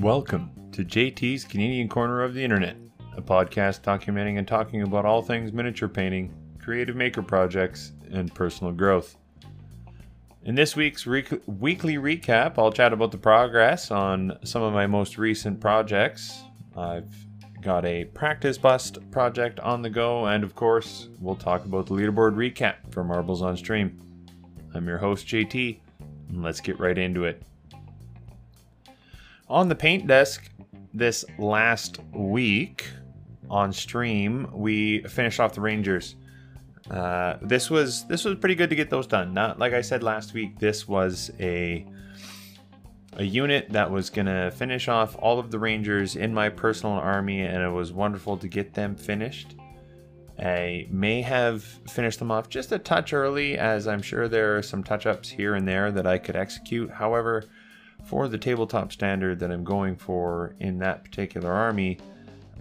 Welcome to JT's Canadian Corner of the Internet, a podcast documenting and talking about all things miniature painting, creative maker projects, and personal growth. In this week's weekly recap, I'll chat about the progress on some of my most recent projects. I've got a practice bust project on the go, and of course, we'll talk about the leaderboard recap for Marbles on Stream. I'm your host, JT, and let's get right into it. On the paint desk this last week on stream, we finished off the Rangers. Uh, this was this was pretty good to get those done. Not like I said last week. This was a a unit that was gonna finish off all of the Rangers in my personal army, and it was wonderful to get them finished. I may have finished them off just a touch early, as I'm sure there are some touch ups here and there that I could execute. However, for the tabletop standard that I'm going for in that particular army,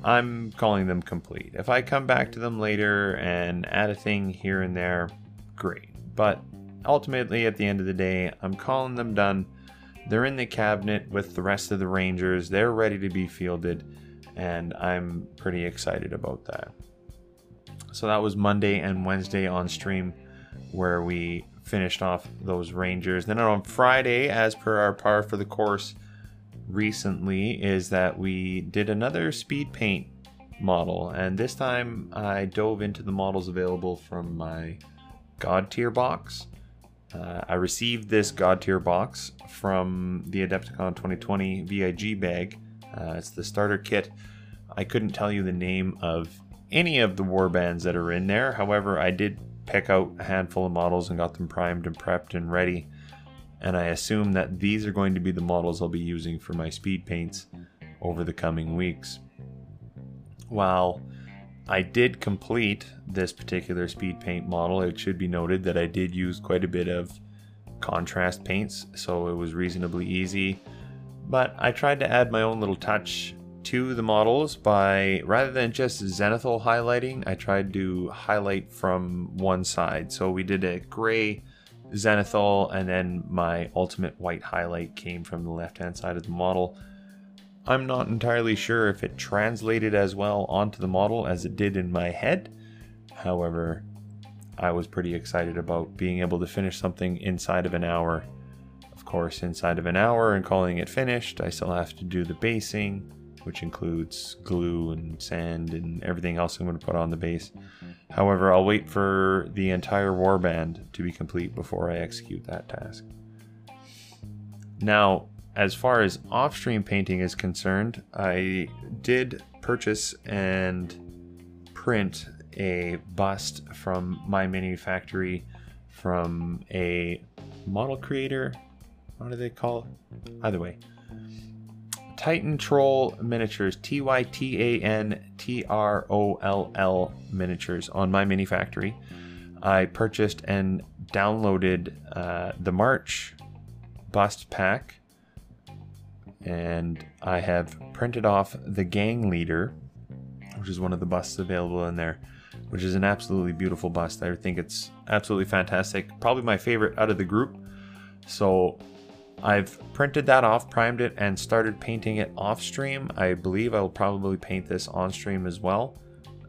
I'm calling them complete. If I come back to them later and add a thing here and there, great. But ultimately, at the end of the day, I'm calling them done. They're in the cabinet with the rest of the Rangers. They're ready to be fielded, and I'm pretty excited about that. So that was Monday and Wednesday on stream where we finished off those Rangers. Then on Friday, as per our par for the course recently, is that we did another speed paint model, and this time I dove into the models available from my Godtear box. Uh, I received this Godtear box from the Adepticon 2020 VIG bag. Uh, it's the starter kit. I couldn't tell you the name of any of the warbands that are in there. However, I did pick out a handful of models and got them primed and prepped and ready. And I assume that these are going to be the models I'll be using for my speed paints over the coming weeks. While I did complete this particular speed paint model, it should be noted that I did use quite a bit of contrast paints, so it was reasonably easy. But I tried to add my own little touch to the models by rather than just zenithal highlighting, I tried to highlight from one side. So we did a gray zenithal, and then my ultimate white highlight came from the left hand side of the model. I'm not entirely sure if it translated as well onto the model as it did in my head. However, I was pretty excited about being able to finish something inside of an hour. Of course, inside of an hour and calling it finished, I still have to do the basing, which includes glue and sand and everything else I'm going to put on the base. However, I'll wait for the entire warband to be complete before I execute that task. Now, as far as off stream painting is concerned, I did purchase and print a bust from MyMiniFactory from a model creator. What do they call it? Either way, Tytan Troll Miniatures, T Y T A N T R O L L Miniatures on MyMiniFactory. I purchased and downloaded uh, the March bust pack, and I have printed off the Gang Leader, which is one of the busts available in there, which is an absolutely beautiful bust. I think it's absolutely fantastic. Probably my favorite out of the group. So I've printed that off, primed it, and started painting it off stream. I believe I will probably paint this on stream as well.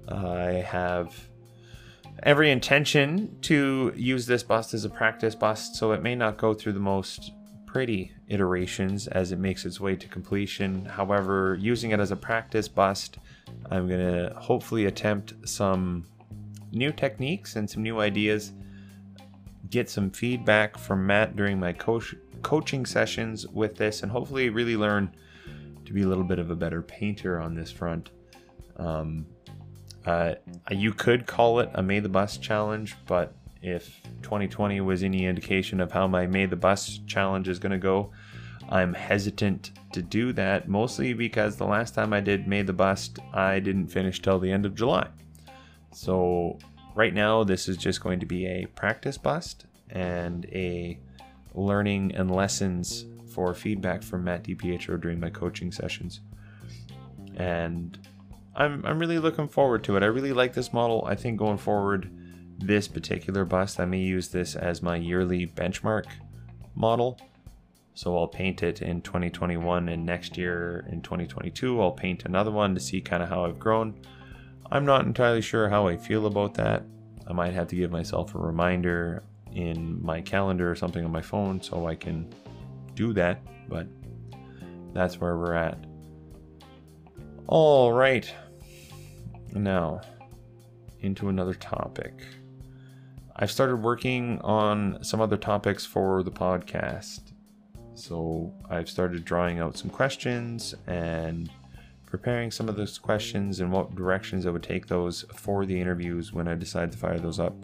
I have every intention to use this bust as a practice bust, so it may not go through the most pretty iterations as it makes its way to completion. However, using it as a practice bust, I'm to hopefully attempt some new techniques and some new ideas, get some feedback from Matt during my coach coaching sessions with this and hopefully really learn to be a little bit of a better painter on this front. Um, uh, you could call it a May the Bust challenge, but if 2020 was any indication of how my May the Bust challenge is going to go, I'm hesitant to do that, mostly because the last time I did May the Bust, I didn't finish till the end of July. So, right now, this is just going to be a practice bust and a learning and lessons for feedback from Matt DiPietro during my coaching sessions. And I'm, I'm really looking forward to it. I really like this model. I think going forward, this particular bust, I may use this as my yearly benchmark model. So I'll paint it in 2021 and next year in 2022 I'll paint another one to see kind of how I've grown. I'm not entirely sure how I feel about that. I might have to give myself a reminder in my calendar or something on my phone so I can do that, but that's where we're at. All right. Now, into another topic. I've started working on some other topics for the podcast. So I've started drawing out some questions and preparing some of those questions and what directions I would take those for the interviews when I decide to fire those up.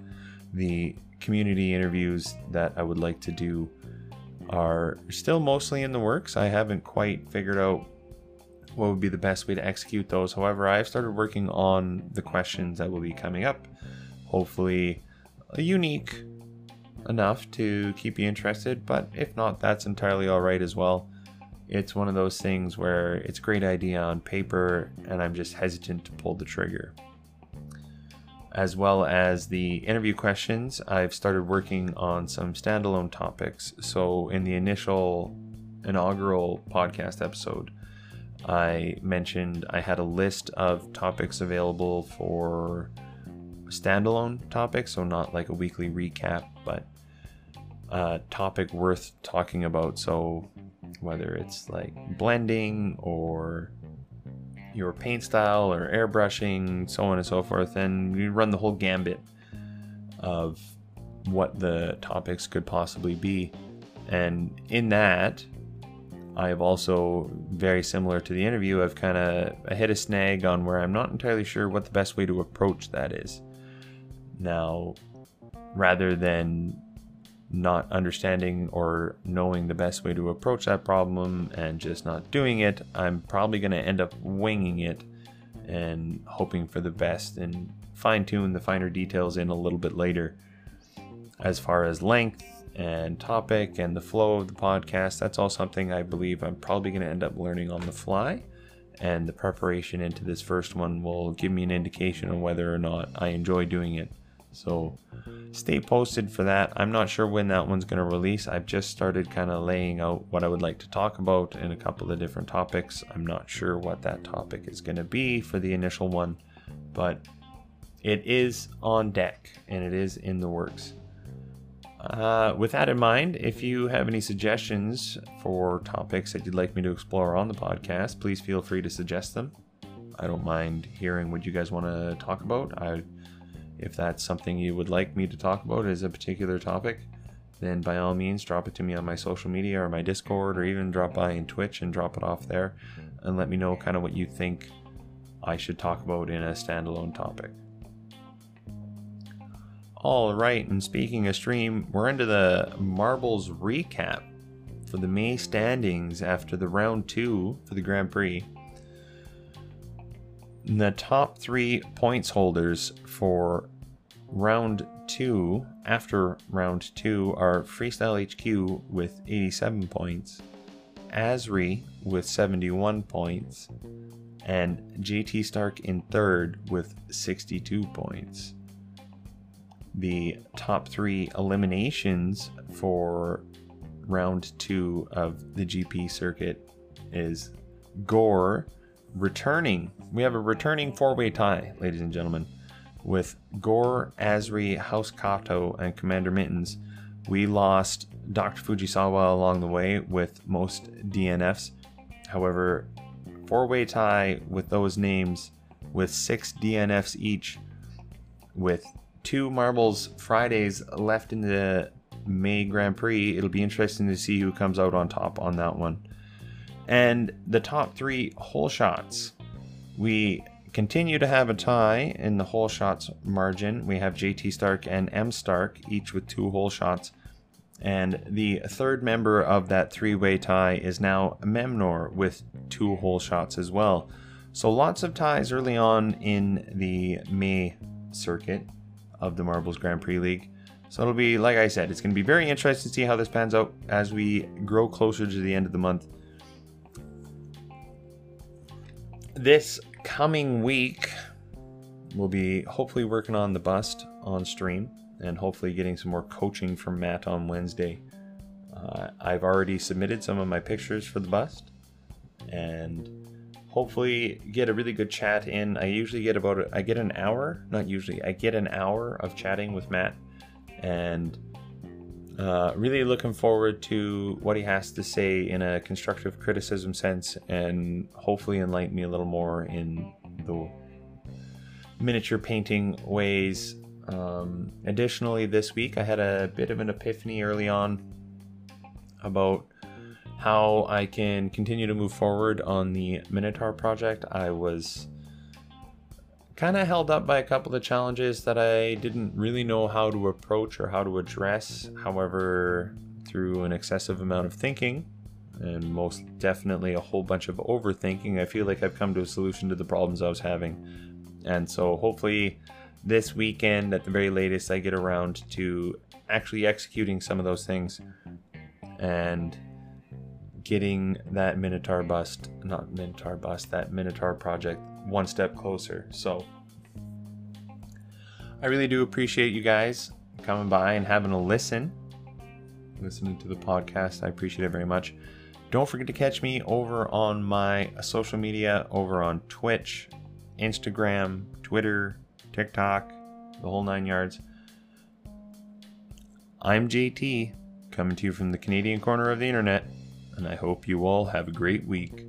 The community interviews that I would like to do are still mostly in the works. I haven't quite figured out what would be the best way to execute those. However, I've started working on the questions that will be coming up. Hopefully, unique enough to keep you interested, but if not, that's entirely all right as well. It's one of those things where it's a great idea on paper, and I'm just hesitant to pull the trigger. As well as the interview questions, I've started working on some standalone topics. So, in the initial inaugural podcast episode, I mentioned I had a list of topics available for standalone topics, so not like a weekly recap, but a topic worth talking about. So whether it's like blending or your paint style or airbrushing, so on and so forth, and you run the whole gambit of what the topics could possibly be. And in that, I've also, very similar to the interview, I've kind of hit a snag on where I'm not entirely sure what the best way to approach that is. Now, rather than not understanding or knowing the best way to approach that problem and just not doing it, I'm probably going to end up winging it and hoping for the best and fine tune the finer details in a little bit later. As far as length and topic and the flow of the podcast, that's all something I believe I'm probably going to end up learning on the fly. And the preparation into this first one will give me an indication on whether or not I enjoy doing it. So stay posted for that. I'm not sure when that one's going to release. I've just started kind of laying out what I would like to talk about in a couple of different topics. I'm not sure what that topic is going to be for the initial one, but it is on deck and it is in the works. Uh, with that in mind, if you have any suggestions for topics that you'd like me to explore on the podcast, please feel free to suggest them. I don't mind hearing what you guys want to talk about. I if that's something you would like me to talk about as a particular topic, then by all means drop it to me on my social media or my Discord or even drop by in Twitch and drop it off there and let me know kind of what you think I should talk about in a standalone topic. All right, and speaking of stream, we're into the marbles recap for the May standings after the round two for the Grand Prix the top three points holders for round two, after round two, are Freestyle HQ with 87 points, Asri with 71 points, and JT Stark in third with 62 points. The top three eliminations for round two of the GP circuit is Gore returning. We have a returning four-way tie, ladies and gentlemen, with Gore, Asri, House Kato, and Commander Mittens. We lost Dr. Fujisawa along the way with most DNFs. However, four-way tie with those names with six DNFs each, with two marbles Fridays left in the May Grand Prix. It'll be interesting to see who comes out on top on that one. And the top three hole shots. We continue to have a tie in the hole shots margin. We have JT Stark and M Stark, each with two hole shots. And the third member of that three way tie is now Memnor with two hole shots as well. So lots of ties early on in the May circuit of the Marbles Grand Prix League. So it'll be, like I said, it's going to be very interesting to see how this pans out as we grow closer to the end of the month. This coming week, we'll be hopefully working on the bust on stream and hopefully getting some more coaching from Matt on Wednesday. Uh, I've already submitted some of my pictures for the bust, and hopefully get a really good chat in. I usually get about a, I get an hour, not usually, I get an hour of chatting with Matt, and uh, really looking forward to what he has to say in a constructive criticism sense, and hopefully enlighten me a little more in the miniature painting ways. Um, additionally, this week I had a bit of an epiphany early on about how I can continue to move forward on the Minotaur project. I was kind of held up by a couple of challenges that I didn't really know how to approach or how to address. However, through an excessive amount of thinking, and most definitely a whole bunch of overthinking, I feel like I've come to a solution to the problems I was having. And so hopefully this weekend at the very latest I get around to actually executing some of those things and getting that Minotaur bust, not Minotaur bust, that Minotaur project one step closer. So I really do appreciate you guys coming by and having a listen, listening to the podcast. I appreciate it very much. Don't forget to catch me over on my social media, over on Twitch, Instagram, Twitter, TikTok, the whole nine yards. I'm JT, coming to you from the Canadian corner of the internet, and I hope you all have a great week.